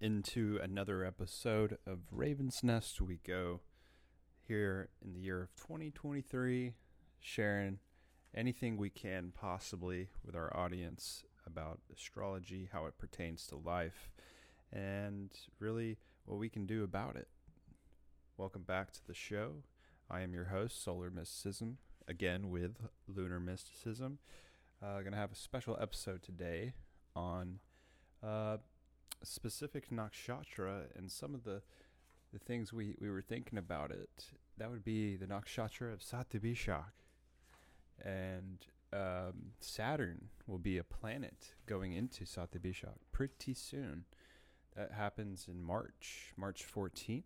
into another episode of Raven's Nest we go here in the year of 2023, sharing anything we can possibly with our audience about astrology, how it pertains to life, and really what we can do about it. Welcome back to the show. I am your host, Solar Mysticism, again with Lunar Mysticism. Uh, to have a special episode today on uh, specific nakshatra and some of the the things we, we were thinking about it. That would be the nakshatra of Shatabishak. And um, Saturn will be a planet going into Shatabishak pretty soon. That happens in March, March 14th,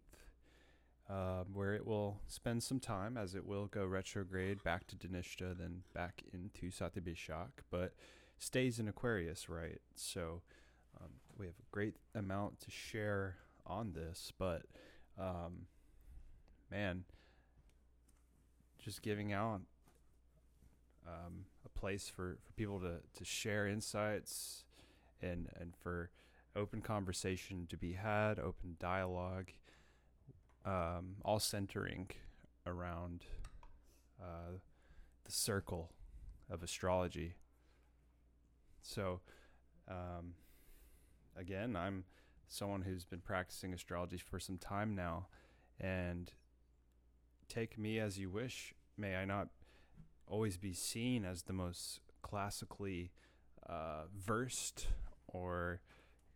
uh, where it will spend some time as it will go retrograde back to Dhanishta, then back into Shatabishak, but stays in Aquarius, right? So um, we have a great amount to share on this, but um, man, just giving out um, a place for, for people to, to share insights and and for open conversation to be had, open dialogue, um, all centering around uh, the circle of astrology. So, um, again, I'm someone who's been practicing astrology for some time now, and take me as you wish. May I not always be seen as the most classically uh, versed or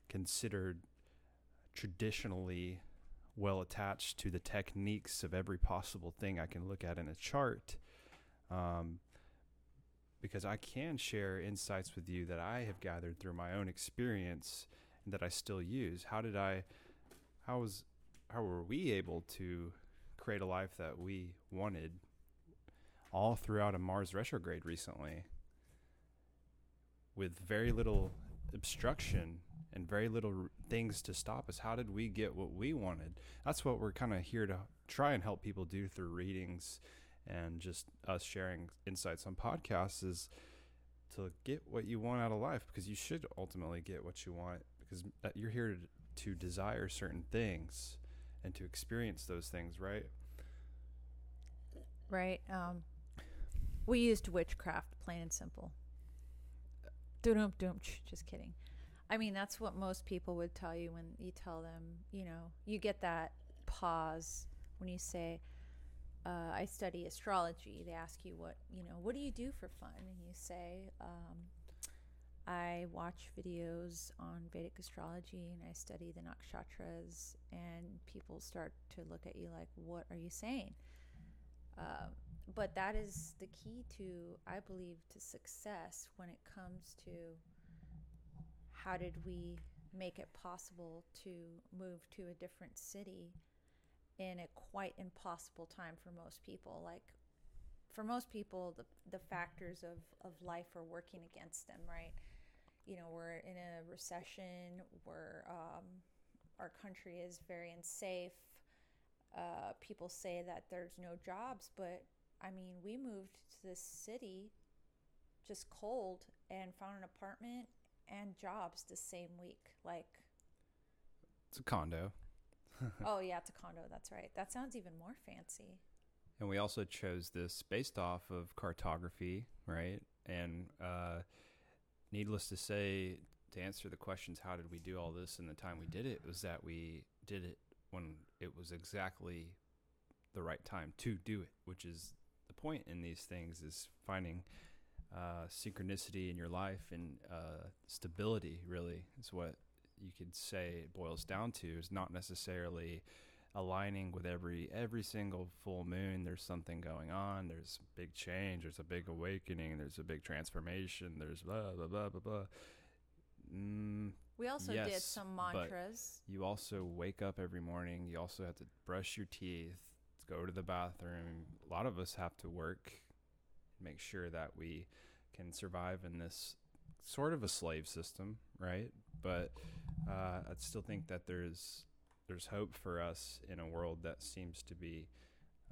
considered traditionally well attached to the techniques of every possible thing I can look at in a chart. Um, because I can share insights with you that I have gathered through my own experience that I still use. How did I, how was, how were we able to create a life that we wanted all throughout a Mars retrograde recently with very little obstruction and very little things to stop us. How did we get what we wanted? That's what we're kind of here to try and help people do through readings and just us sharing insights on podcasts is to get what you want out of life because you should ultimately get what you want because you're here to, to desire certain things and to experience those things, right? Right. Um, we used witchcraft, plain and simple. Doom, doom. Just kidding. I mean, that's what most people would tell you when you tell them, you know, you get that pause when you say, uh, I study astrology. They ask you what, you know, what do you do for fun? And you say, um, I watch videos on Vedic astrology and I study the nakshatras, and people start to look at you like, what are you saying? Uh, but that is the key to, I believe, to success when it comes to how did we make it possible to move to a different city in a quite impossible time for most people like for most people the the factors of of life are working against them right you know we're in a recession we're um, our country is very unsafe uh, people say that there's no jobs but i mean we moved to this city just cold and found an apartment and jobs the same week. Like, it's a condo. oh yeah, it's a condo. That's right. That sounds even more fancy. And we also chose this based off of cartography, right? And uh, needless to say, to answer the questions, how did we do all this in the time we did it? Was that we did it when it was exactly the right time to do it, which is the point in these things is finding uh, synchronicity in your life and uh, stability really is what you could say it boils down to is not necessarily aligning with every every single full moon there's something going on there's big change there's a big awakening there's a big transformation there's blah blah blah blah blah. Mm, we also yes, did some mantras. you also wake up every morning you also have to brush your teeth go to the bathroom. A lot of us have to work make sure that we can survive in this sort of a slave system, right? But uh, I still think that there's there's hope for us in a world that seems to be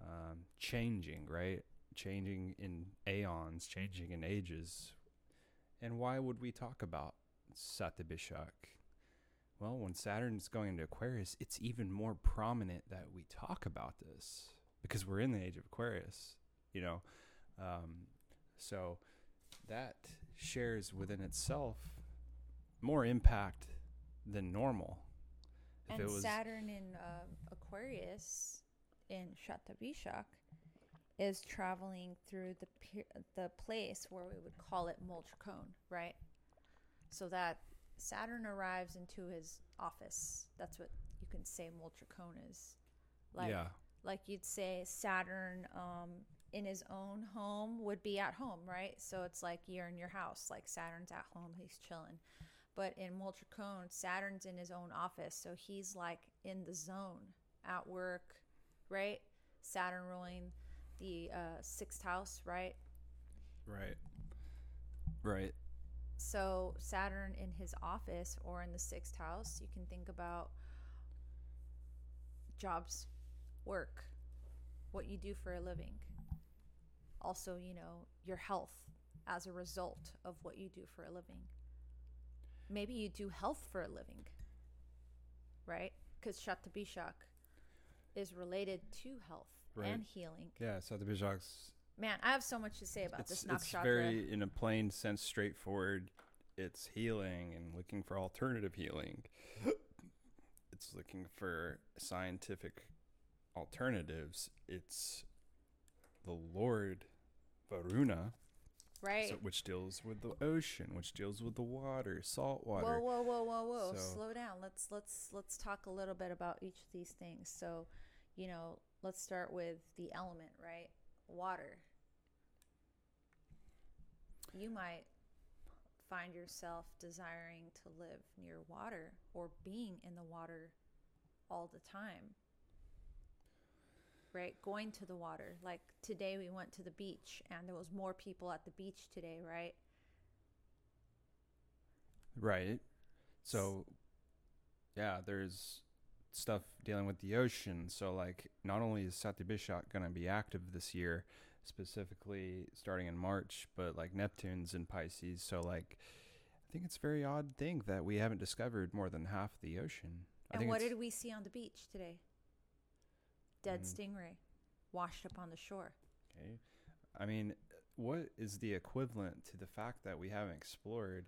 um, changing, right? Changing in aeons, changing in ages. And why would we talk about Shatabishak? well, when Saturn's going into Aquarius, it's even more prominent that we talk about this because we're in the age of Aquarius, you know. Um, so that shares within itself more impact than normal. If and Saturn in uh, Aquarius in Shatabishak is traveling through the the place where we would call it Mooltrikon, right? So that Saturn arrives into his office. That's what you can say Mooltrikon is. Like, yeah. Like you'd say Saturn um, in his own home would be at home, right? So it's like you're in your house, like Saturn's at home, he's chilling. But in Mooltrikon, Saturn's in his own office, so he's like in the zone at work, right? Saturn ruling the uh, sixth house, right? Right. Right. So Saturn in his office or in the sixth house, you can think about jobs, work, what you do for a living. Also, you know, your health as a result of what you do for a living. Maybe you do health for a living, right? Because Shatabishak is related to health right. and healing. Yeah, Shatabishak's Man, I have so much to say about it's, this It's very, in a plain sense, straightforward. It's healing and looking for alternative healing. it's looking for scientific alternatives. It's the Lord Varuna, right? So, which deals with the ocean, which deals with the water, salt water. Whoa, whoa, whoa, whoa, whoa! So, Slow down. Let's let's let's talk a little bit about each of these things. So, you know, let's start with the element, right? Water you might find yourself desiring to live near water or being in the water all the time. Right? Going to the water. Like today we went to the beach and there was more people at the beach today, right? Right. So yeah, there's stuff dealing with the ocean. So like not only is Shatabishak going to be active this year, specifically starting in March, but like Neptune's in Pisces. So like I think it's a very odd thing that we haven't discovered more than half the ocean. I and what did we see on the beach today? Dead mm, stingray washed up on the shore. Okay. I mean, what is the equivalent to the fact that we haven't explored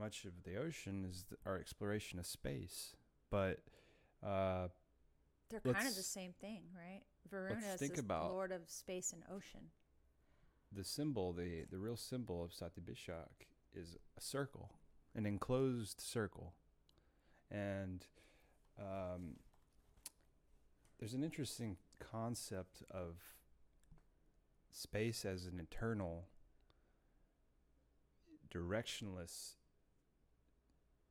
much of the ocean is our exploration of space. But uh, they're kind of the same thing, right? Varuna is about lord of space and ocean. The symbol, the the real symbol of Shatabishak is a circle, an enclosed circle, and um, there's an interesting concept of space as an eternal, directionless,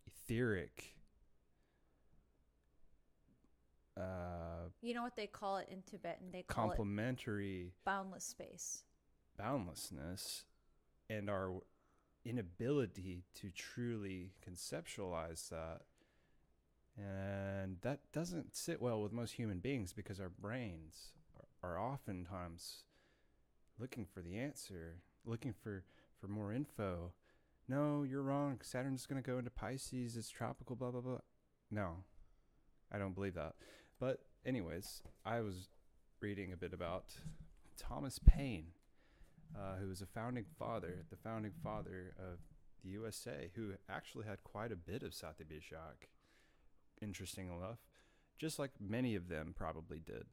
etheric uh, you know what they call it in Tibetan? They call complementary it boundless space. Boundlessness and our inability to truly conceptualize that. And that doesn't sit well with most human beings because our brains are, oftentimes looking for the answer, looking for, for more info. No, you're wrong. Saturn's going to go into Pisces. It's tropical, blah, blah, blah. No, I don't believe that. But, anyways, I was reading a bit about Thomas Paine, uh, who was a founding father, the founding father of the USA, who actually had quite a bit of Shatabishak, interesting enough, just like many of them probably did.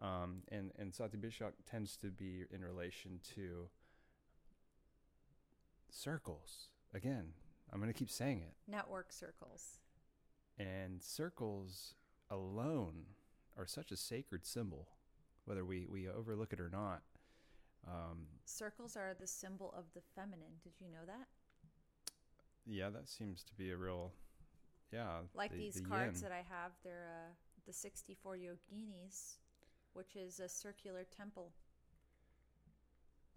Um, and and Shatabishak tends to be in relation to circles. Again, I'm going to keep saying it. Network circles. And circles alone are such a sacred symbol, whether we, we overlook it or not. Um, Circles are the symbol of the feminine. Did you know that? Yeah, that seems to be a real, yeah. Like the, these the cards yin. that I have, they're uh, the 64 yoginis, which is a circular temple.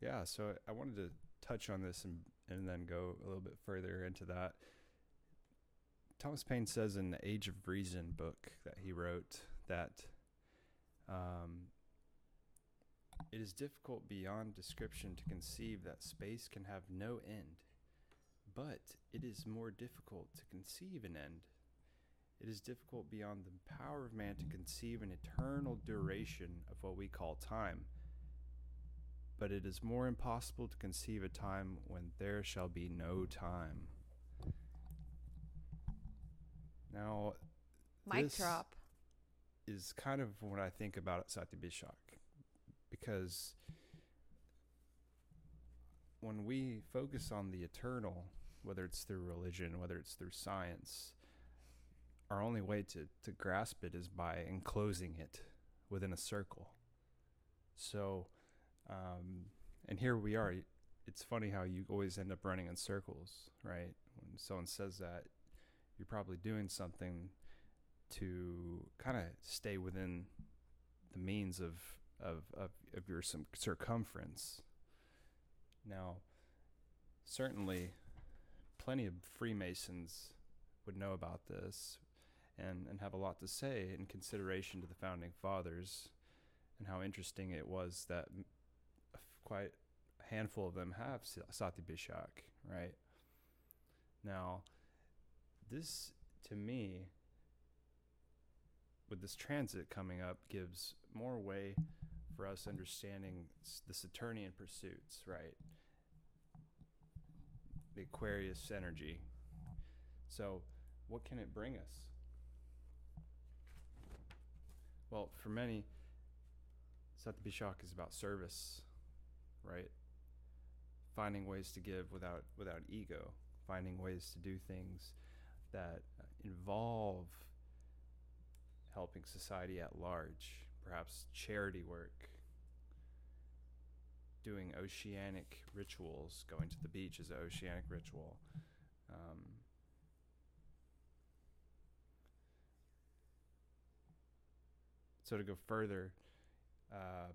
Yeah, so I wanted to touch on this and, and then go a little bit further into that. Thomas Paine says in the Age of Reason book that he wrote that um, it is difficult beyond description to conceive that space can have no end, but it is more difficult to conceive an end. it is difficult beyond the power of man to conceive an eternal duration of what we call time. But it is more impossible to conceive a time when there shall be no time. Now, Mic this drop. is kind of what I think about Shatabishak because when we focus on the eternal, whether it's through religion, whether it's through science, our only way to, to grasp it is by enclosing it within a circle. So, um, and here we are. It's funny how you always end up running in circles, right? When someone says that, you're probably doing something to kind of stay within the means of, of, of, of your circumference. Now, certainly, plenty of Freemasons would know about this and, and have a lot to say in consideration to the founding fathers and how interesting it was that quite a handful of them have Sa- Shatabishak, right? Now, this to me, with this transit coming up, gives more way for us understanding the Saturnian pursuits, right? The Aquarius energy. So, what can it bring us? Well, for many, Shatabishak is about service, right? Finding ways to give without without ego, finding ways to do things that involve helping society at large, perhaps charity work, doing oceanic rituals, going to the beach is an oceanic ritual. Um, so to go further, uh,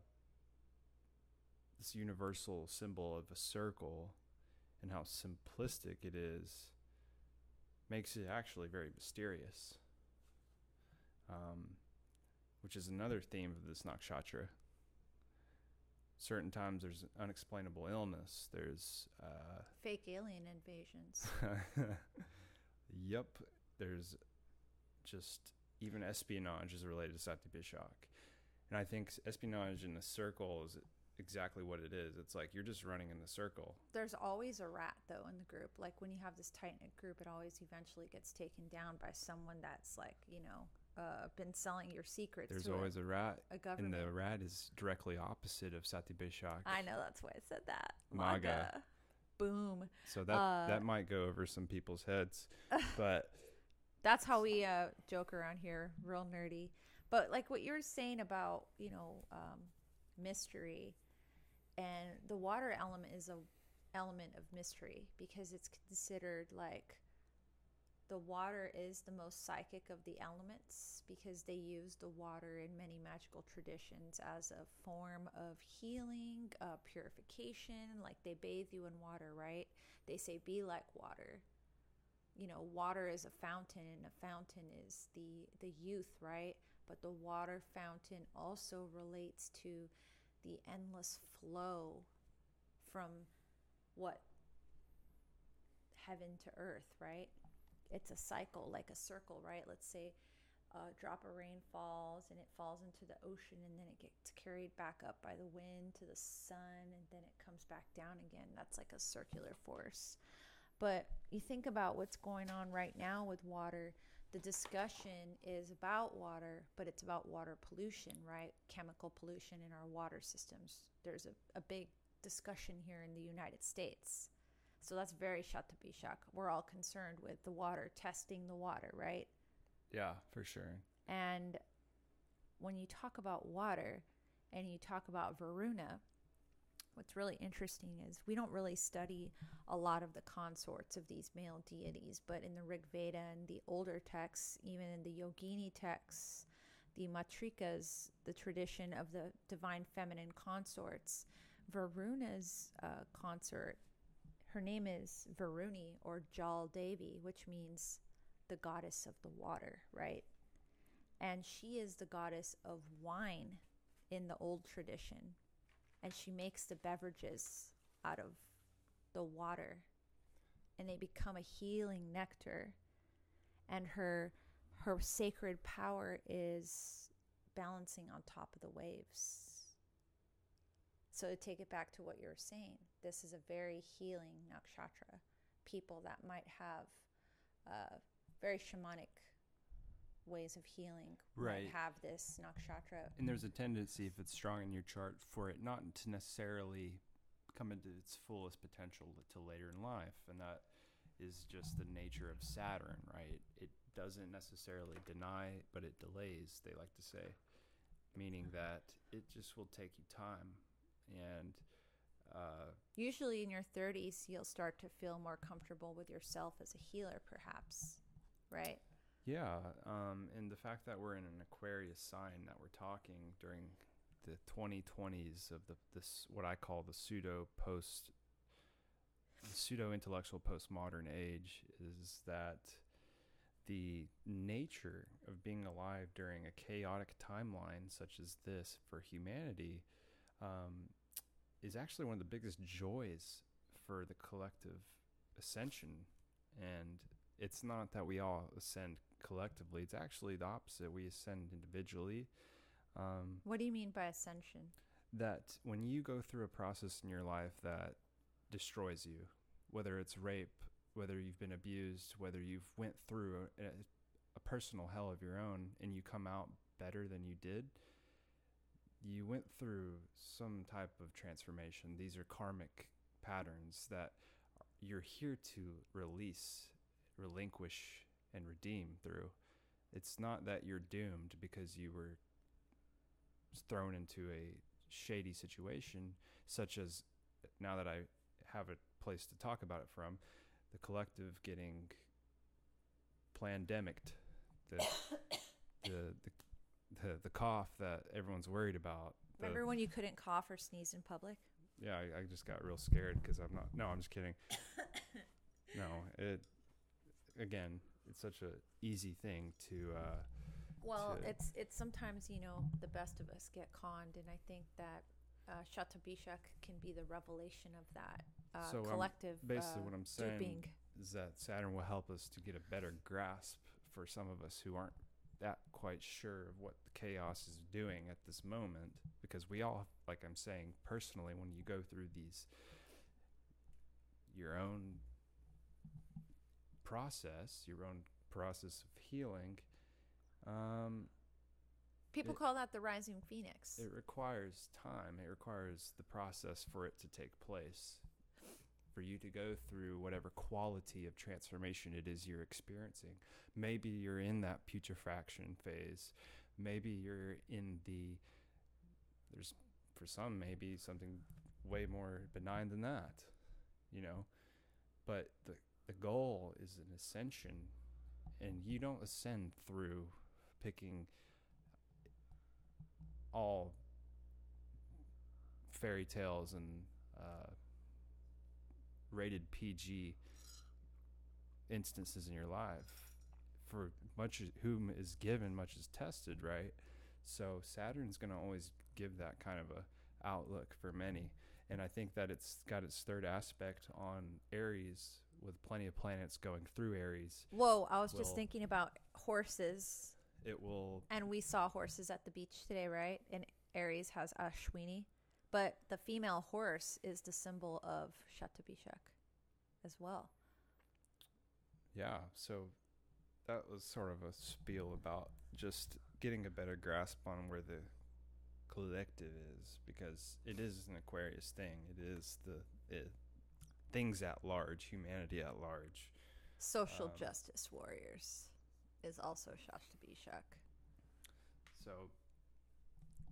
this universal symbol of a circle and how simplistic it is makes it actually very mysterious. Um, which is another theme of this nakshatra. Certain times there's unexplainable illness. There's uh, Fake alien invasions. yep. There's just even espionage is related to Shatabishak. And I think espionage in the circle is exactly what it is. It's like you're just running in the circle. There's always a rat though in the group. Like when you have this tight knit group, it always eventually gets taken down by someone that's like you know uh, been selling your secrets. There's to a- always a rat. a, And the rat is directly opposite of Shatabishak. I know that's why I said that. Maga. Boom. So that Uh, that might go over some people's heads. But That's how we uh, joke around here, real nerdy. But like what you're saying about, you know, um, mystery, and the water element is a element of mystery because it's considered like the water is the most psychic of the elements because they use the water in many magical traditions as a form of healing, uh, purification. Like they bathe you in water, right? They say, be like water you know water is a fountain and a fountain is the the youth right but the water fountain also relates to the endless flow from what heaven to earth right it's a cycle like a circle right let's say a drop of rain falls and it falls into the ocean and then it gets carried back up by the wind to the sun and then it comes back down again that's like a circular force but you think about what's going on right now with water. The discussion is about water, but it's about water pollution, right? Chemical pollution in our water systems. There's a, a big discussion here in the United States. So that's very Shatabishak. We're all concerned with the water, testing the water, right? yeah, for sure. And when you talk about water and you talk about Varuna, what's really interesting is we don't really study a lot of the consorts of these male deities, but in the Rig Veda and the older texts, even in the Yogini texts, the Matrikas, the tradition of the divine feminine consorts, Varuna's uh, consort, her name is Varuni or Jal Devi, which means the goddess of the water, right? And she is the goddess of wine in the old tradition. And she makes the beverages out of the water and they become a healing nectar. And her her sacred power is balancing on top of the waves. So to take it back to what you were saying, this is a very healing nakshatra. People that might have uh, very shamanic ways of healing Right. might have this nakshatra. And there's a tendency, if it's strong in your chart, for it not to necessarily come into its fullest potential till later in life. And that is just the nature of Saturn, right? It doesn't necessarily deny, but it delays, they like to say, meaning that it just will take you time. And uh, Usually in your 30s, you'll start to feel more comfortable with yourself as a healer, perhaps, right? Yeah, um, and the fact that we're in an Aquarius sign that we're talking during the 2020s of the this what I call the pseudo post pseudo intellectual postmodern age is that the nature of being alive during a chaotic timeline such as this for humanity um, is actually one of the biggest joys for the collective ascension and it's not that we all ascend collectively. It's actually the opposite. We ascend individually. Um, What do you mean by ascension? that when you go through a process in your life that destroys you, whether it's rape, whether you've been abused, whether you've went through a, a personal hell of your own, and you come out better than you did, you went through some type of transformation. These are karmic patterns that you're here to release, relinquish, and redeem through. It's not that you're doomed because you were thrown into a shady situation, such as now that I have a place to talk about it from, the collective getting pandemicked, the, the, the, the, the cough that everyone's worried about. the- Remember when you couldn't cough or sneeze in public? yeah, I, I just got real scared because I'm not. No, I'm just kidding. no, it. Again, it's such a easy thing to. Uh, Well, to- it's it's sometimes you know the best of us get conned, and I think that uh, Shatabishak can be the revelation of that uh, So, um, collective. basically, uh, what I'm saying duping. is that Saturn will help us to get a better grasp for some of us who aren't that quite sure of what the chaos is doing at this moment because we all like I'm saying personally when you go through these your own process your own process of healing um, People it- call that the rising phoenix. it requires time. It requires the process for it to take place. For you to go through whatever quality of transformation it is you're experiencing. Maybe you're in that putrefaction phase. Maybe you're in the, there's, for some, maybe something way more benign than that, you know? But the, the goal is an ascension, and you don't ascend through picking all fairy tales and uh, rated PG instances in your life. For much whom is given, much is tested, right? So Saturn's going to always give that kind of a outlook for many, and I think that it's got its third aspect on Aries with plenty of planets going through Aries. Whoa! I was just thinking about horses, It will and we saw horses at the beach today, right? And Aries has Ashwini, but the female horse is the symbol of Shatabishak as well. Yeah, so that was sort of a spiel about just getting a better grasp on where the collective is because it is an Aquarius thing. It is the it, things at large, humanity at large. Social Um, justice warriors is also Shatabishak. So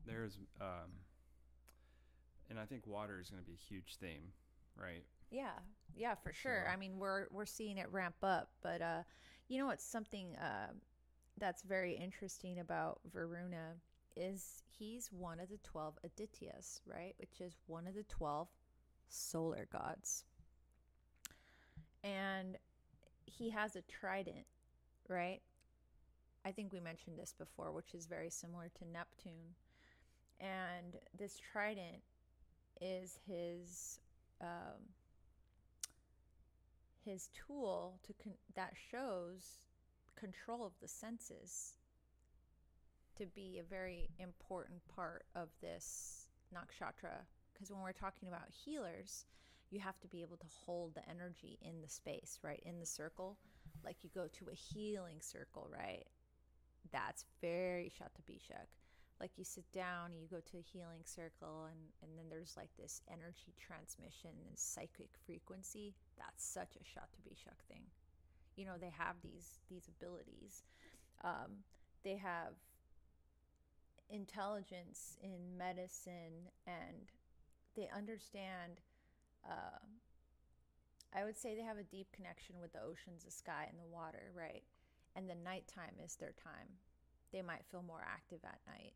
there's um and I think water is going to be a huge theme, right? Yeah, yeah, for sure. So- I mean, we're we're seeing it ramp up, but uh, you know, it's something uh, that's very interesting about Varuna is he's one of the twelve Adityas, right? Which is one of the twelve solar gods, and he has a trident, right? I think we mentioned this before, which is very similar to Neptune, and this trident is his. Um, his tool to con- that shows control of the senses to be a very important part of this nakshatra. Because when we're talking about healers, you have to be able to hold the energy in the space, right? In the circle. Like you go to a healing circle, right? That's very Shatabishak. Like you sit down, and you go to a healing circle, and, and then there's like this energy transmission and psychic frequency. That's such a Shatabishak thing. You know, they have these these abilities. Um, they have intelligence in medicine and they understand uh, i would say they have a deep connection with the oceans the sky and the water right and the nighttime is their time they might feel more active at night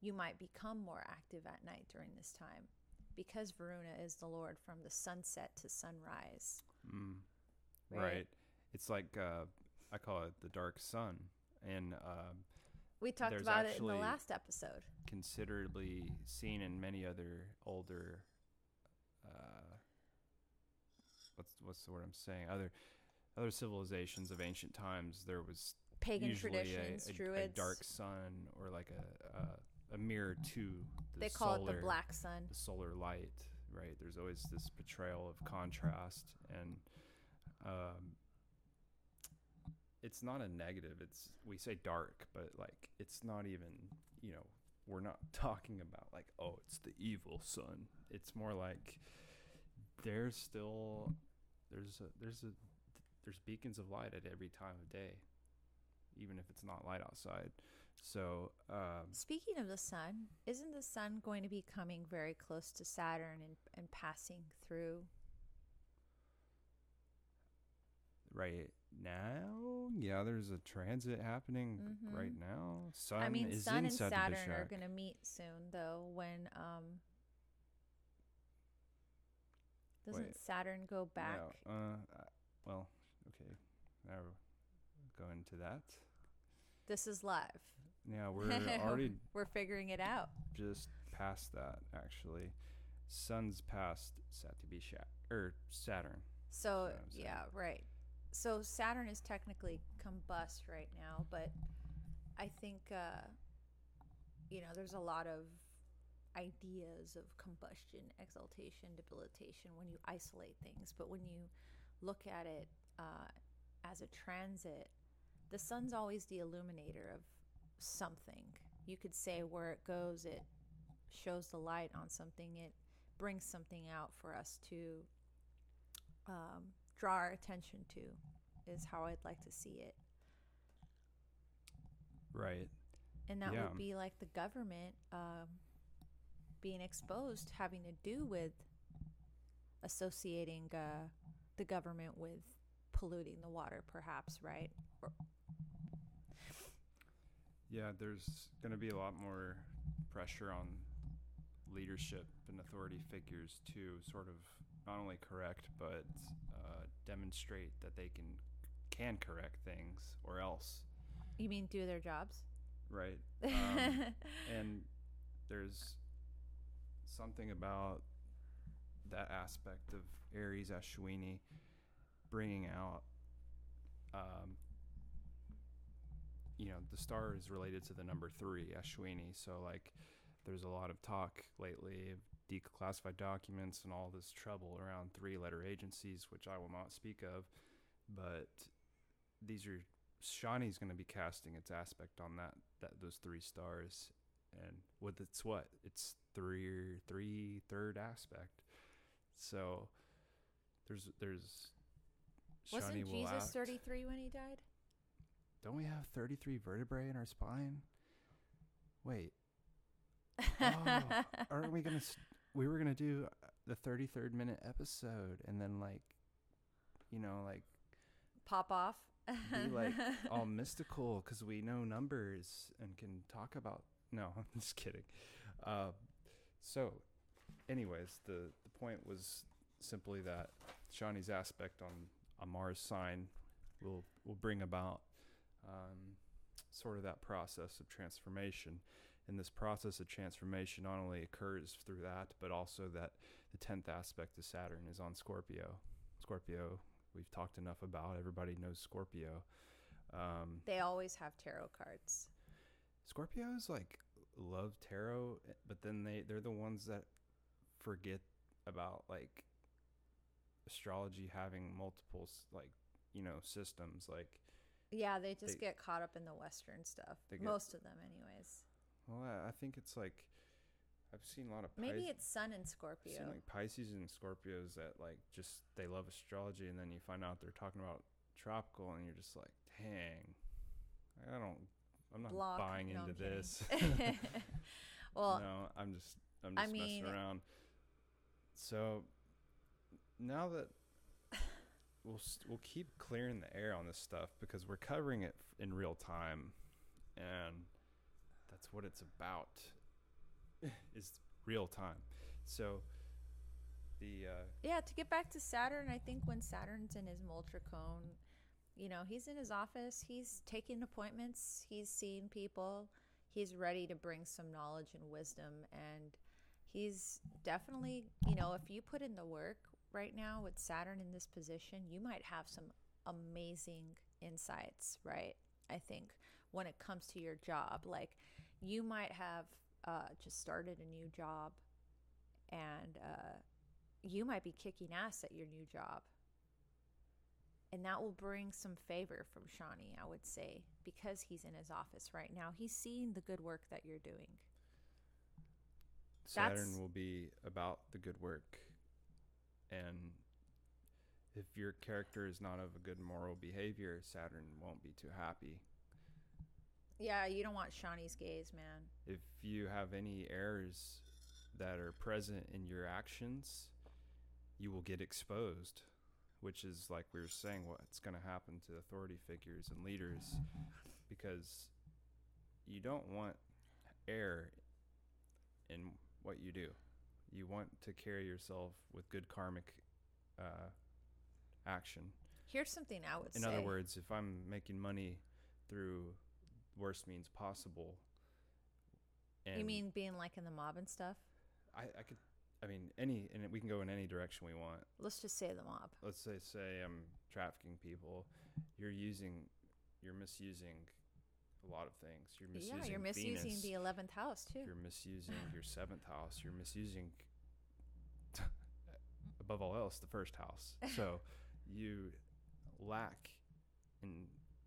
you might become more active at night during this time because varuna is the lord from the sunset to sunrise Mm. Right. Right. It's like uh, I call it the dark sun, and um, we talked about it in the last episode considerably seen in many other older. Uh, what's what's the word I'm saying? Other other civilizations of ancient times, there was pagan traditions a, a, druids a dark sun or like a a, mirror to the they call it solar, the black sun the solar light, right? There's always this portrayal of contrast, and um, it's not a negative. It's we say dark, but like it's not even. You know, we're not talking about like oh, it's the evil sun. It's more like there's still there's a there's a there's beacons of light at every time of day, even if it's not light outside. So um, Speaking of the sun, isn't the sun going to be coming very close to Saturn and, and passing through? right now, yeah, there's a transit happening Mhm. right now. Sun I mean, is Sun in and Saturn are going to meet soon, though. When um, doesn't Wait. Saturn go back? No, uh, well, okay, now we'll go into that. This is live. Yeah, we're already We're figuring it out. just past that. Actually, Sun's past Shatabishak or Saturn. So I'm yeah, right. So Saturn is technically combust right now, but I think uh, you know there's a lot of ideas of combustion, exaltation, debilitation when you isolate things. But when you look at it uh, as a transit, the sun's always the illuminator of something. You could say where it goes, it shows the light on something. It brings something out for us to um, draw our attention to is how I'd like to see it. Right. And that Yeah. would be like the government um, being exposed, having to do with associating uh, the government with polluting the water, perhaps, right? Or, Yeah, there's going to be a lot more pressure on leadership and authority figures to sort of not only correct but uh, demonstrate that they can can correct things or else, you mean do their jobs? right? Um, and there's something about that aspect of Aries Ashwini bringing out um, you know the star is related to the number three Ashwini. So like there's a lot of talk lately of declassified documents and all this trouble around three letter agencies which I will not speak of. But these are Shani's going to be casting its aspect on that that those three stars. And with its what? It's three three third aspect. So there's there's Wasn't Jesus 33 when he died? Don't we have 33 vertebrae in our spine wait oh, aren't we gonna s- we were gonna do uh, the 33rd minute episode and then like you know like Pop off. be like all mystical because we know numbers and can talk about. No, I'm just kidding. Uh, so, anyways, the the point was simply that Shani's aspect on a Mars sign will will bring about um, sort of that process of transformation. And this process of transformation not only occurs through that, but also that the tenth aspect of Saturn is on Scorpio. Scorpio, we've talked enough about. Everybody knows Scorpio. Um, They always have tarot cards. Scorpios like love tarot, but then they they're the ones that forget about like astrology having multiple like you know systems. Like, Yeah, they just They- get caught up in the Western stuff. Get- Most of them, anyways. well, I, I think it's like I've seen a lot of Maybe it's Sun and I've Scorpio. seen like Pisces and Scorpios that like just they love astrology, and then you find out they're talking about tropical, and you're just like, dang, I don't. I'm not Block. buying No, into this. well, no, I'm just I'm I just mean- messing around. So now that we'll we'll keep clearing the air on this stuff because we're covering it in real time, and that's what it's about. is real time. So the uh, yeah, to get back to Saturn, I think when Saturn's in his Mooltrikona, you know, he's in his office, he's taking appointments, he's seeing people, he's ready to bring some knowledge and wisdom. And he's definitely, you know, if you put in the work right now with Saturn in this position, you might have some amazing insights, right? I think when it comes to your job, like you might have uh, just started a new job and uh, you might be kicking ass at your new job. And that will bring some favor from Shani, I would say, because he's in his office right now. He's seeing the good work that you're doing. Saturn That's- will be about the good work. And if your character is not of a good moral behavior, Saturn won't be too happy. Yeah, you don't want Shani's gaze, man. If you have any errors that are present in your actions, you will get exposed, which is like we were saying, what's going to happen to authority figures and leaders because you don't want error in what you do. You want to carry yourself with good karmic uh, action. Here's something I would say. In say. other words, if I'm making money through worst means possible, and you mean being like in the mob and stuff? I, I could, I mean, any, and we can go in any direction we want. Let's just say the mob. Let's say, say I'm trafficking people. You're using, you're misusing a lot of things. You're misusing yeah, you're misusing Venus. the 11th house, too. You're misusing your seventh house. You're misusing, above all else, the first house. So you lack in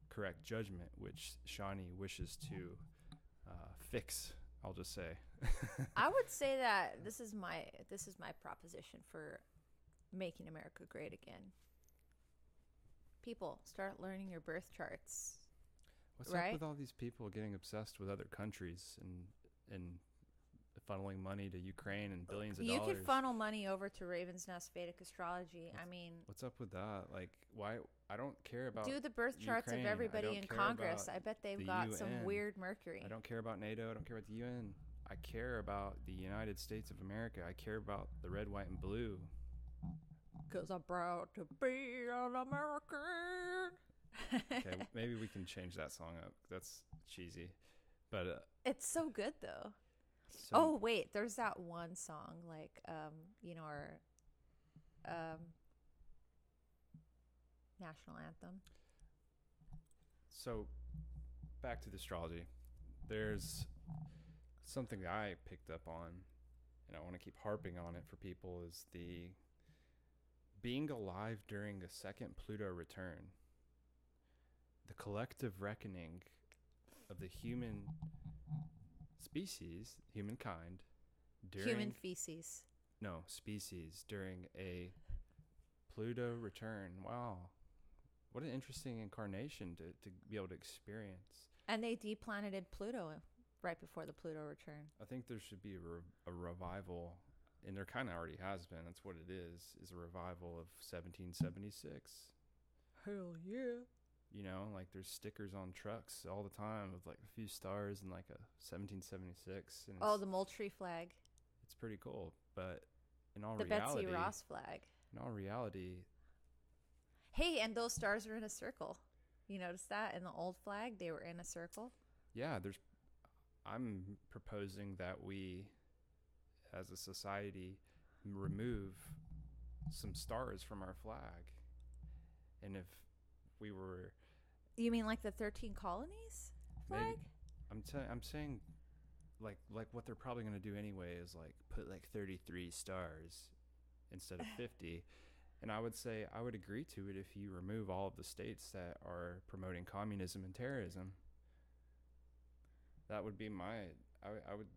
correct judgment, which Shani wishes to uh, fix. I'll just say. I would say that this is my this is my proposition for making America great again. People start learning your birth charts. What's Right? up with all these people getting obsessed with other countries and and funneling money to Ukraine and billions of you dollars? could funnel money over to Raven's Nest Vedic Astrology. I mean, What's up with that? Like, why? I don't care about. do the birth charts Ukraine. of everybody in Congress. I bet they've the got some weird Mercury. I don't care about NATO. I don't care about the UN. I care about the United States of America. I care about the red, white, and blue. Cause I'm proud to be an American. Okay, maybe we can change that song up. That's cheesy, but uh, It's so good though. so, oh wait, there's that one song like um, you know, our um national anthem. So, back to the astrology. There's something that I picked up on, and I want to keep harping on it for people is the being alive during a second Pluto return. The collective reckoning of the human species, humankind, during Human feces. no species during a Pluto return. Wow, what an interesting incarnation to, to be able to experience. And they deplaneted Pluto right before the Pluto return. I think there should be a, re- a revival, and there kind of already has been. That's what it is. Is a revival of 1776. Hell yeah. You know, like there's stickers on trucks all the time with like a few stars and like a 1776, and Oh, the Moultrie flag. it's pretty cool. But in all The reality, Betsy Ross flag. in all reality, Hey, and those stars are in a circle. You notice that in the old flag, they were in a circle. yeah, there's. I'm proposing that we, as a society, remove some stars from our flag, and if we were You mean like the 13 colonies flag? Maybe. I'm t- I'm saying like like what they're probably going to do anyway is like put like 33 stars instead of 50. And I would say I would agree to it if you remove all of the states that are promoting communism and terrorism. That would be my I would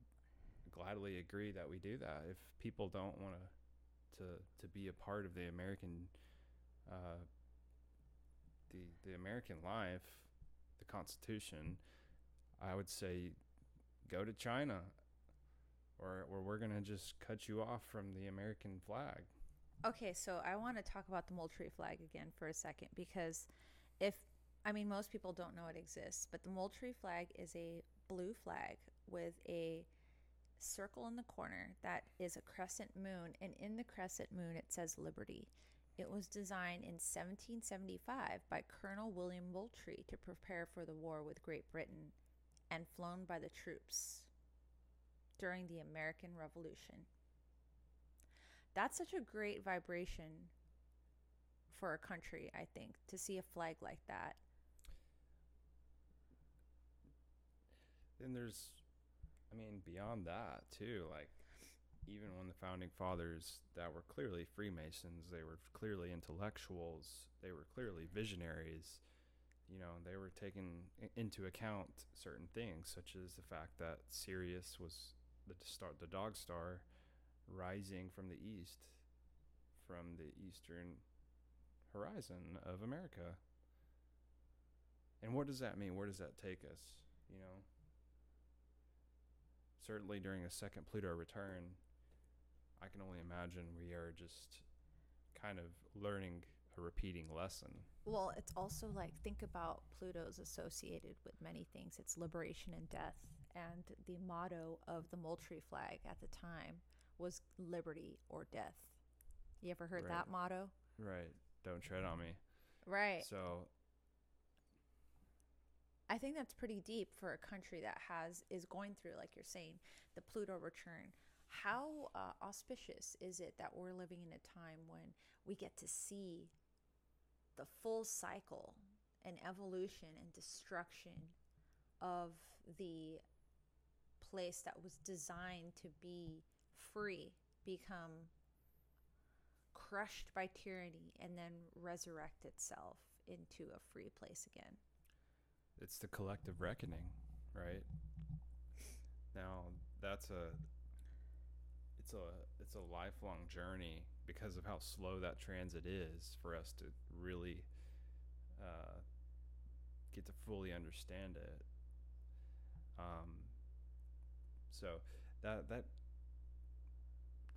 gladly agree that we do that if people don't want to to to be a part of the American uh, the the American life, the Constitution. I would say go to China, or or we're gonna just cut you off from the American flag. Okay, so I want to talk about the Moultrie flag again for a second because if I mean most people don't know it exists, but the Moultrie flag is a blue flag with a circle in the corner that is a crescent moon and in the crescent moon it says liberty. It was designed in 1775 by Colonel William Moultrie to prepare for the war with Great Britain and flown by the troops during the American Revolution. That's such a great vibration for a country, I think, to see a flag like that. And there's, I mean, beyond that too. Like, even when the founding fathers that were clearly Freemasons, they were clearly intellectuals, they were clearly visionaries. You know, they were taking into account certain things, such as the fact that Sirius was the star, the dog star, rising from the east, from the eastern horizon of America. And what does that mean? Where does that take us? You know, certainly during a second Pluto return, I can only imagine we are just kind of learning a repeating lesson. Well, it's also like think about Pluto's associated with many things. It's liberation and death. And the motto of the Moultrie flag at the time was liberty or death. You ever heard Right. that motto? Right. Don't tread on me. Right. So, I think that's pretty deep for a country that has is going through, like you're saying, the Pluto return. How uh, auspicious is it that we're living in a time when we get to see the full cycle and evolution and destruction of the place that was designed to be free become crushed by tyranny and then resurrect itself into a free place again? it's the collective reckoning, right? Now, that's a a it's a lifelong journey because of how slow that transit is for us to really uh, get to fully understand it. Um, so that that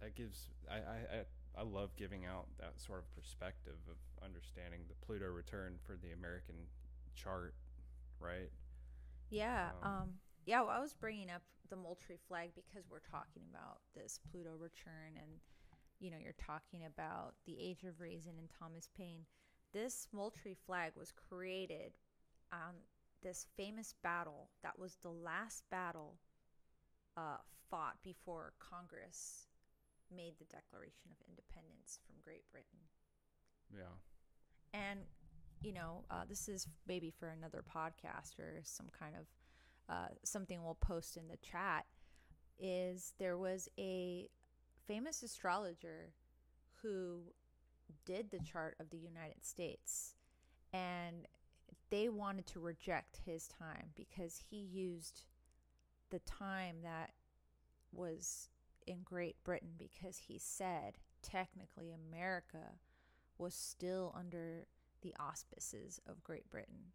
that gives I, I, I love giving out that sort of perspective of understanding the Pluto return for the American chart, right? Yeah. Um, Um, yeah, well, I was bringing up the Moultrie flag because we're talking about this Pluto return and, you know, you're talking about the Age of Reason and Thomas Paine. This Moultrie flag was created on this famous battle that was the last battle uh, fought before Congress made the Declaration of Independence from Great Britain. Yeah. And, you know, uh, this is maybe for another podcast or some kind of uh, something we'll post in the chat. Is there was a famous astrologer who did the chart of the United States and they wanted to reject his time because he used the time that was in Great Britain because he said technically America was still under the auspices of Great Britain,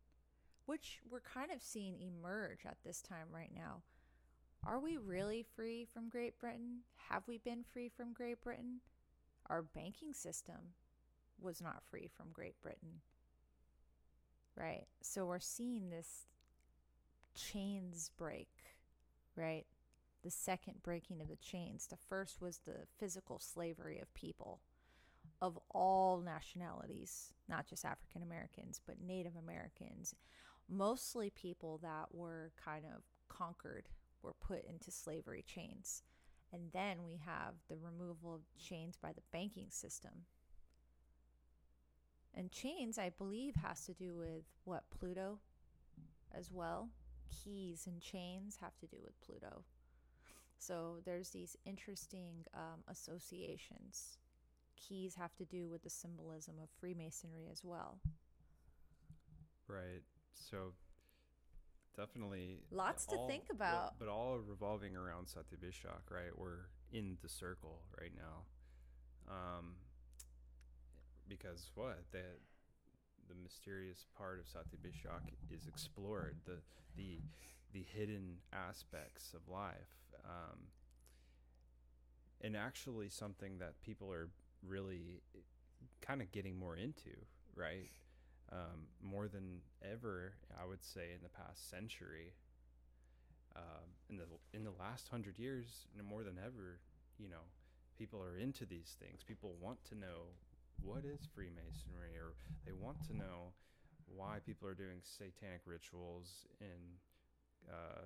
which we're kind of seeing emerge at this time right now. Are we really free from Great Britain? Have we been free from Great Britain? Our banking system was not free from Great Britain. Right? So we're seeing this chains break, right? The second breaking of the chains. The first was the physical slavery of people of all nationalities, not just African Americans, but Native Americans, mostly people that were kind of conquered, were put into slavery chains. And then we have the removal of chains by the banking system. And chains, I believe, has to do with what Pluto as well. Keys and chains have to do with Pluto. So there's these interesting um, associations. Keys have to do with the symbolism of Freemasonry as well. Right. So definitely Lots to think about. But, all revolving around Shatabishak, right? We're in the circle right now. Um because what? The the mysterious part of Shatabishak is explored, the the the hidden aspects of life. Um and actually something that people are really kind of getting more into, right? Um, more than ever, I would say, in the past century. Um, in the in the last hundred years, more than ever, you know, people are into these things. People want to know what is Freemasonry, or they want to know why people are doing satanic rituals in uh,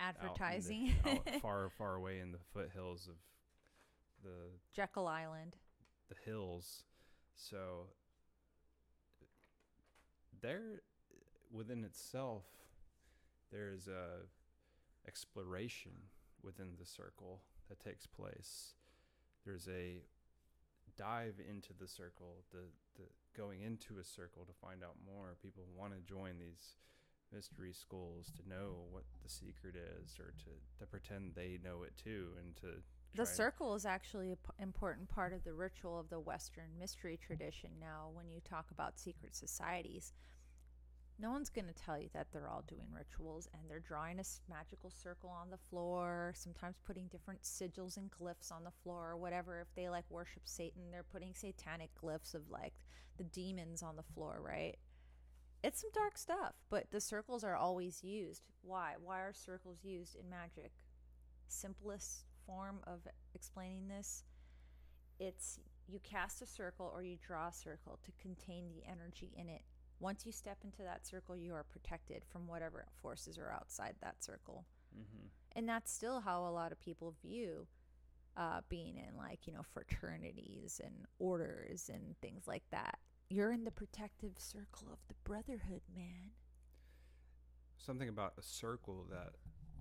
out in the- Advertising. out far far away in the foothills of the Jekyll Island. the hills. So there within itself there's a exploration within the circle that takes place. There's a dive into the circle, the, the going into a circle to find out more. People want to join these mystery schools to know what the secret is or to, to pretend they know it too and to The circle is actually an important part of the ritual of the Western mystery tradition now. When you talk about secret societies, no one's going to tell you that they're all doing rituals and they're drawing a magical circle on the floor, sometimes putting different sigils and glyphs on the floor or whatever. If they like worship Satan, they're putting satanic glyphs of like the demons on the floor, right? It's some dark stuff, but the circles are always used. Why? Why are circles used in magic? simplest form of explaining this it's you cast a circle or you draw a circle to contain the energy in it once you step into that circle you are protected from whatever forces are outside that circle Mhm. and that's still how a lot of people view uh, being in like you know fraternities and orders and things like that you're in the protective circle of the brotherhood man something about a circle that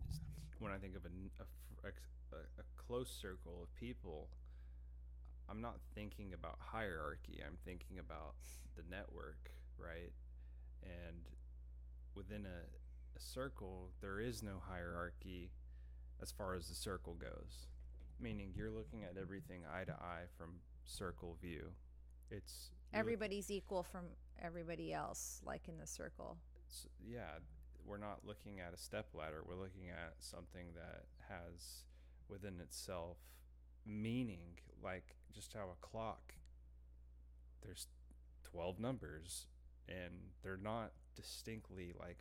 is, when I think of a, n- a fr- a- a close circle of people, I'm not thinking about hierarchy. I'm thinking about the network, right? And within a, a circle, there is no hierarchy as far as the circle goes. Meaning you're looking at everything eye to eye from circle view. It's you're look- everybody's equal from everybody else like in the circle yeah, we're not looking at a step ladder. We're looking at something that has within itself meaning, like just how a clock. There's twelve numbers, and they're not distinctly like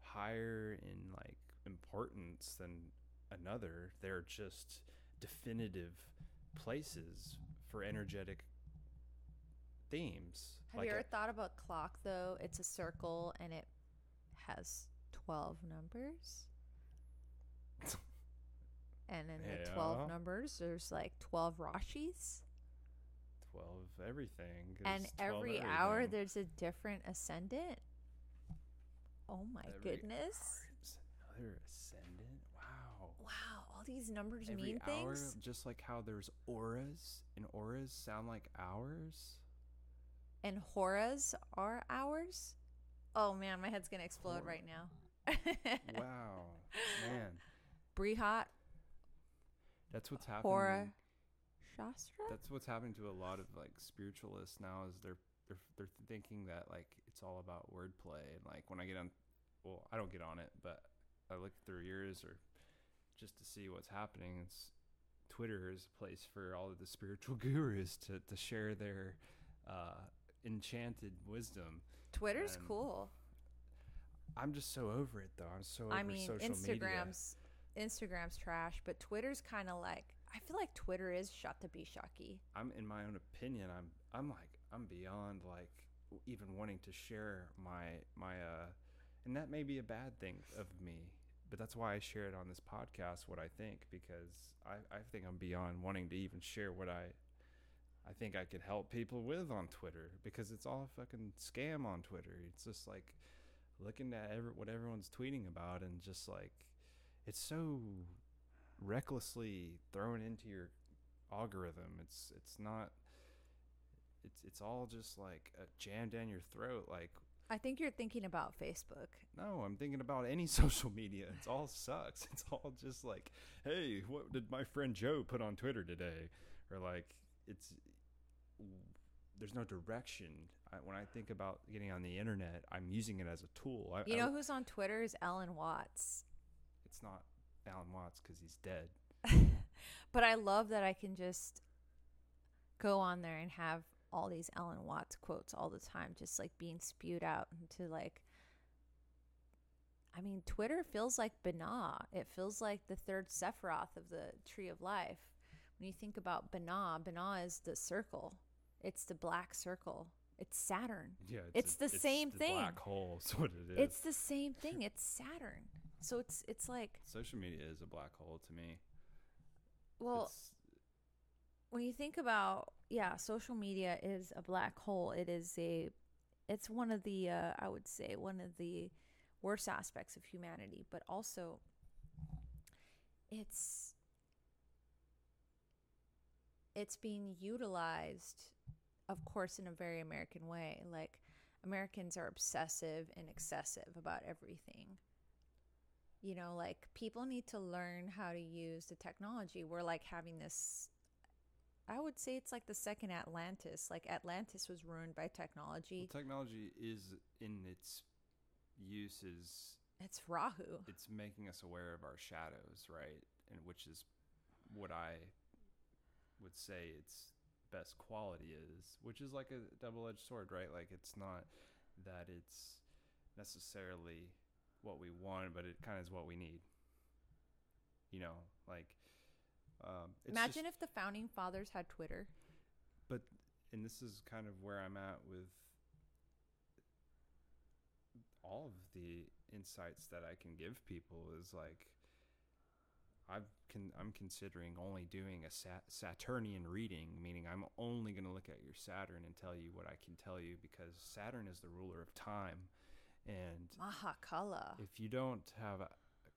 higher in like importance than another. They're just definitive places for energetic themes. Have you ever uh, thought about clock though? It's a circle and it has 12 numbers. and in the 12 numbers, there's like 12 Rashis. 12 everything. And 12 every hour, there's a different ascendant. Oh my Every goodness. another ascendant. Wow. Wow, all these numbers Every mean hour, things. just like how there's auras, and auras sound like hours. And Horas are hours. Oh man, my head's going to explode Hora. right now. wow, man, Brihat, that's what's happening. Hora, Shastra? That's what's happening to a lot of like spiritualists now. Is they're they're they're thinking that like it's all about wordplay and like when I get on, well, I don't get on it, but I look through yours or just to see what's happening. It's Twitter is a place for all of the spiritual gurus to to share their uh, enchanted wisdom. Twitter's and cool. I'm just so over it though. I'm so over I mean, social media. Instagram's Instagram's trash, but Twitter's kind of like I feel like Twitter is shot to be shocky. I'm in my own opinion. I'm I'm like I'm beyond like even wanting to share my my uh, and that may be a bad thing of me, but that's why I share it on this podcast. What I think because I I think I'm beyond wanting to even share what I I think I could help people with on Twitter because it's all a fucking scam on Twitter. It's just like looking at every, what everyone's tweeting about and just like it's so recklessly thrown into your algorithm. It's it's not it's it's all just like uh, jammed down your throat like I think you're thinking about Facebook. no, I'm thinking about any social media. It's all sucks. It's all just like, hey, what did my friend Joe put on Twitter today? Or like, it's there's no direction. I, when I think about getting on the internet, I'm using it as a tool. I, You I- know who's on Twitter is Alan Watts. it's not Alan Watts because he's dead. But I love that I can just go on there and have all these Alan Watts quotes all the time, just like being spewed out into like. I mean, Twitter feels like Binah. It feels like the third Sephiroth of the Tree of Life. When you think about Binah, Binah is the circle. It's the black circle. It's Saturn. Yeah, It's the same the thing. Black hole is what it is. It's the same thing. It's Saturn. So it's it's like social media is a black hole to me. well, It's- when you think about yeah social media is a black hole. It is a it's one of the uh, i would say one of the worst aspects of humanity but also it's it's being utilized of course in a very american way. Like americans are obsessive and excessive about everything you know like people need to learn how to use the technology we're like having this I would say it's like the second Atlantis. Like Atlantis was ruined by well, technology. technology is in its uses It's Rahu. it's making us aware of our shadows, right? And which is what I would say its best quality is, which is like a double-edged sword, right? Like it's not that it's necessarily what we want, but it kind of is what we need. You know, like um, it's Imagine just- if the founding fathers had Twitter. but and this is kind of where I'm at with all of the insights that I can give people is like I've con- I'm considering only doing a Sat- Saturnian reading, meaning I'm only going to look at your Saturn and tell you what I can tell you because Saturn is the ruler of time, and Mahakala. if you don't have a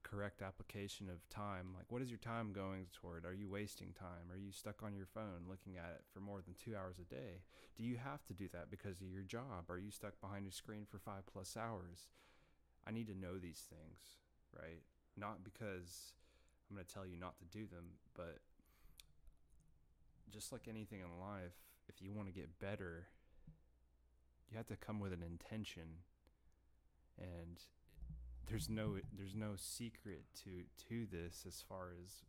correct application of time, like what is your time going toward? Are you wasting time? Are you stuck on your phone looking at it for more than two hours a day? Do you have to do that because of your job? Are you stuck behind a screen for five plus hours? I need to know these things, right? Not because I'm going to tell you not to do them, but just like anything in life, if you want to get better, you have to come with an intention. And there's no there's no secret to to this as far as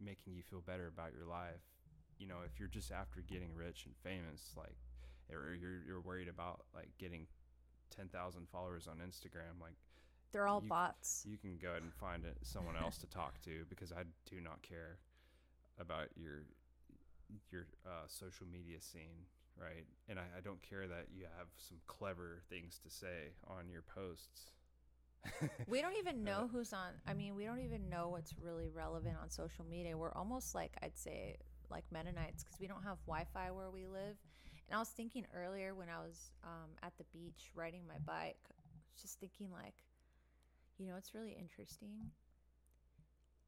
making you feel better about your life. You know, if you're just after getting rich and famous, like, or you're you're worried about like getting ten thousand followers on Instagram, like They're all you- bots. you can go ahead and find it, someone else to talk to because I do not care about your your uh, social media scene, right? And I, I don't care that you have some clever things to say on your posts. we don't even know Uh, who's on. I mean, we don't even know what's really relevant on social media. We're almost like I'd say like Mennonites because we don't have Wi-Fi where we live. And I was thinking earlier when I was um, at the beach riding my bike, just thinking like, you know, what's really interesting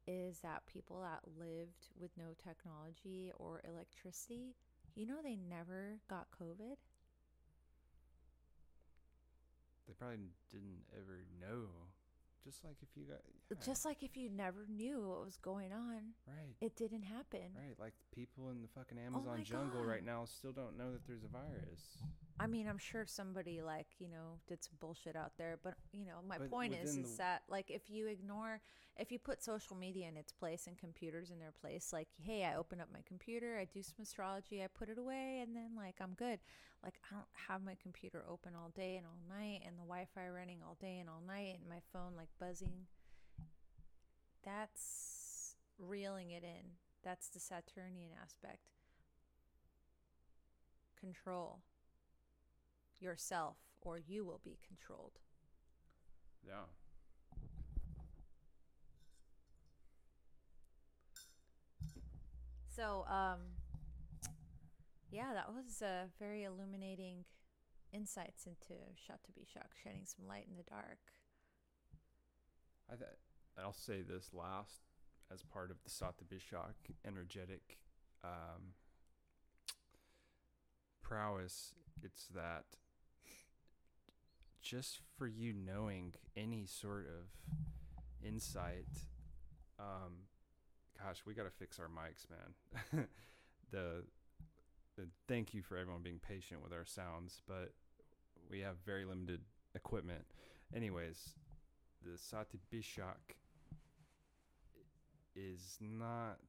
is that people that lived with no technology or electricity, you know, they never got COVID. They probably didn't ever know. Just like if you got yeah, Just like if you never knew what was going on, right, it didn't happen. right. Like people in the fucking Oh Amazon my jungle God. right now still don't know that there's a virus. I mean, I'm sure somebody like you know did some bullshit out there, but you know, my But point is, within is that like if you ignore, if you put social media in its place and computers in their place, like hey, I open up my computer, I do some astrology, I put it away, and then like I'm good. Like I don't have my computer open all day and all night, and the Wi-Fi running all day and all night, and my phone like buzzing. That's reeling it in. That's the Saturnian aspect. Control yourself or you will be controlled. Yeah. So, um Yeah, that was uh, very illuminating insights into Shak, shedding some light in the dark. I th- I'll say this last as part of the Shatabishak energetic um, prowess. It's that just for you knowing any sort of insight. Um, gosh, we got to fix our mics, man. the, the thank you for everyone being patient with our sounds, but we have very limited equipment. Anyways, the Shatabishak is not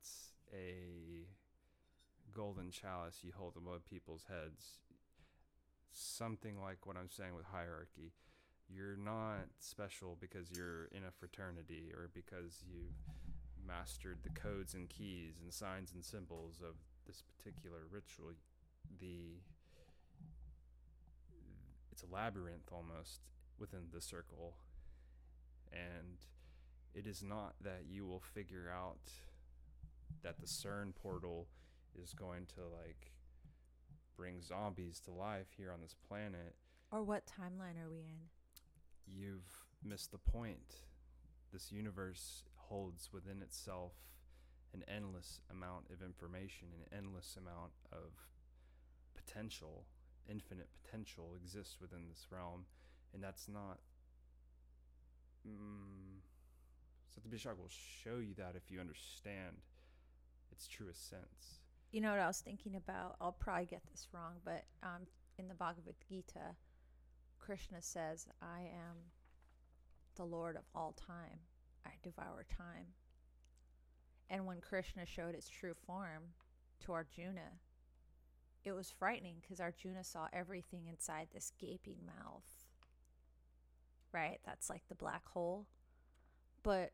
a golden chalice you hold above people's heads. Something like what I'm saying with hierarchy. You're not special because you're in a fraternity or because you've mastered the codes and keys and signs and symbols of this particular ritual. The it's a labyrinth almost within the circle and it is not that you will figure out that the CERN portal is going to like bring zombies to life here on this planet. Or what timeline are we in? You've missed the point. This universe holds within itself an endless amount of information, an endless amount of potential, infinite potential exists within this realm, and that's not. Mm, Shatabishak will show you that if you understand its truest sense. You know what I was thinking about? I'll probably get this wrong, but um, in the Bhagavad Gita, Krishna says, I am the Lord of all time. I devour time. And when Krishna showed its true form to Arjuna, it was frightening because Arjuna saw everything inside this gaping mouth. Right? That's like the black hole. But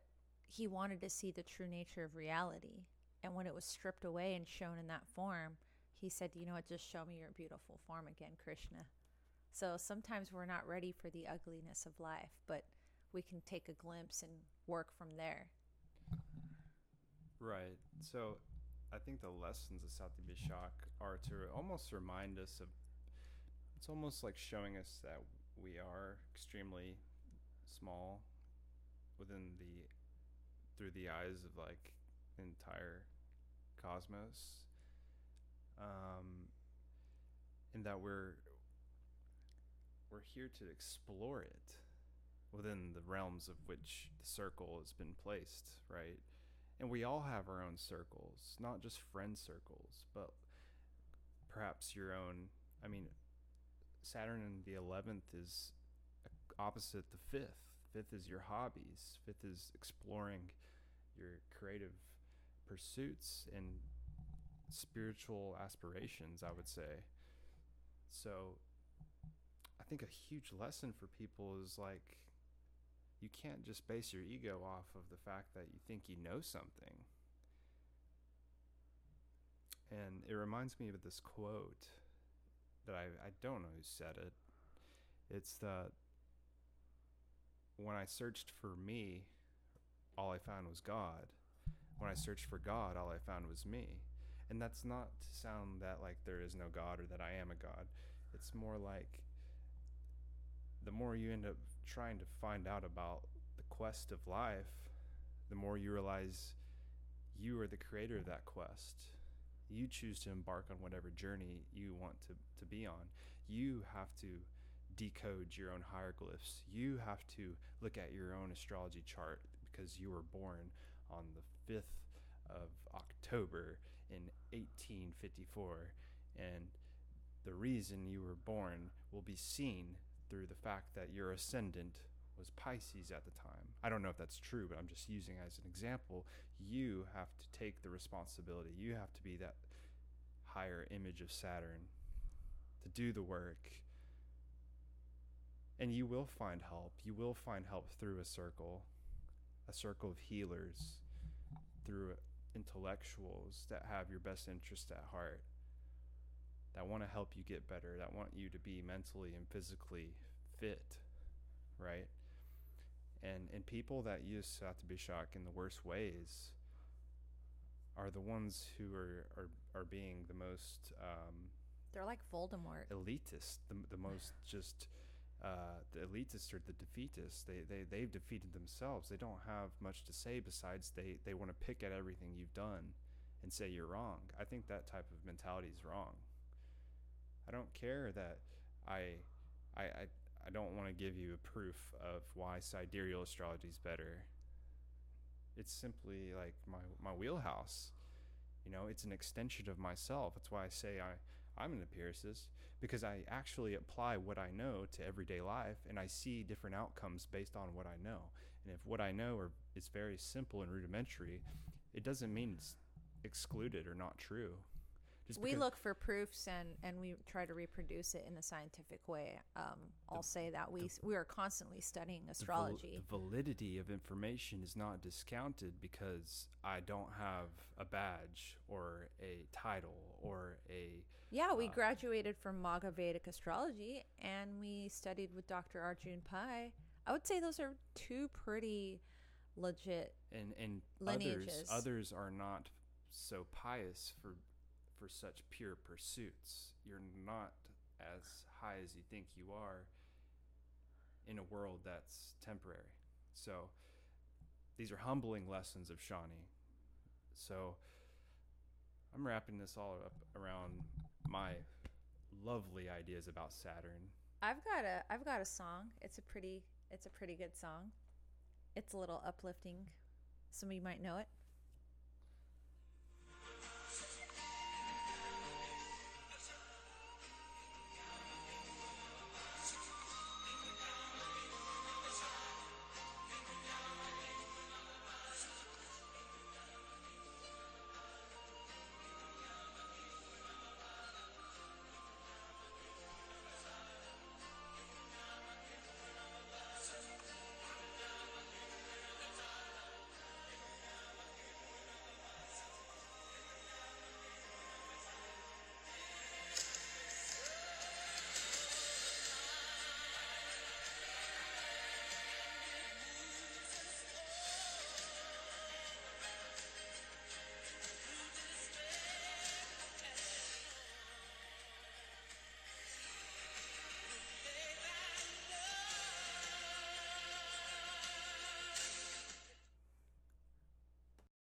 he wanted to see the true nature of reality. And when it was stripped away and shown in that form, he said, You know what? Just show me your beautiful form again, Krishna. So sometimes we're not ready for the ugliness of life, but we can take a glimpse and work from there. Right. So I think the lessons of Shatabishak are to almost remind us of it's almost like showing us that we are extremely small within the through the eyes of like entire cosmos um, and that we're we're here to explore it within the realms of which the circle has been placed right? And we all have our own circles not just friend circles but perhaps your own. I mean saturn in the 11th is opposite the 5th fifth is your hobbies. Fifth is exploring your creative pursuits and spiritual aspirations, I would say. So I think a huge lesson for people is like you can't just base your ego off of the fact that you think you know something. And it reminds me of this quote that I, I don't know who said it. It's that when I searched for me, all I found was God. When I searched for God, all I found was me. And that's not to sound that like there is no God or that I am a God. It's more like the more you end up trying to find out about the quest of life, the more you realize you are the creator of that quest. You choose to embark on whatever journey you want to, to be on. You have to decode your own hieroglyphs. You have to look at your own astrology chart because you were born on the 5th of October in 1854. And the reason you were born will be seen through the fact that your ascendant was Pisces at the time. I don't know if that's true, but I'm just using as an example. You have to take the responsibility. You have to be that higher image of Saturn to do the work. And you will find help. You will find help through a circle a circle of healers through intellectuals that have your best interest at heart that want to help you get better that want you to be mentally and physically fit right and and people that use Shatabishak in the worst ways are the ones who are are, are being the most um, They're like Voldemort. elitist, the, the most just uh, the elitists or the defeatists. They, they they've defeated themselves. They don't have much to say besides they they want to pick at everything you've done and say you're wrong. I think that type of mentality is wrong. I don't care that I I I, I don't want to give you a proof of why sidereal astrology is better. It's simply like my my wheelhouse. You know, it's an extension of myself. That's why I say I I'm an empiricist because I actually apply what I know to everyday life and I see different outcomes based on what I know. And if what I know are, is very simple and rudimentary, it doesn't mean it's excluded or not true. Just we because- look for proofs and and we try to reproduce it in a scientific way. Um, I'll say that we s we are constantly studying the val- astrology. the validity of information is not discounted because I don't have a badge or a title or a yeah, we uh, graduated from Maga Vedic astrology and we studied with Dr. Arjun Pai. I would say those are two pretty legit. and and Lineages. others others are not so pious for for such pure pursuits. You're not as high as you think you are in a world that's temporary. So these are humbling lessons of Shani. So I'm wrapping this all up around my lovely ideas about Saturn. I've got a I've got a song. It's a pretty it's a pretty good song. It's a little uplifting. Some of you might know it.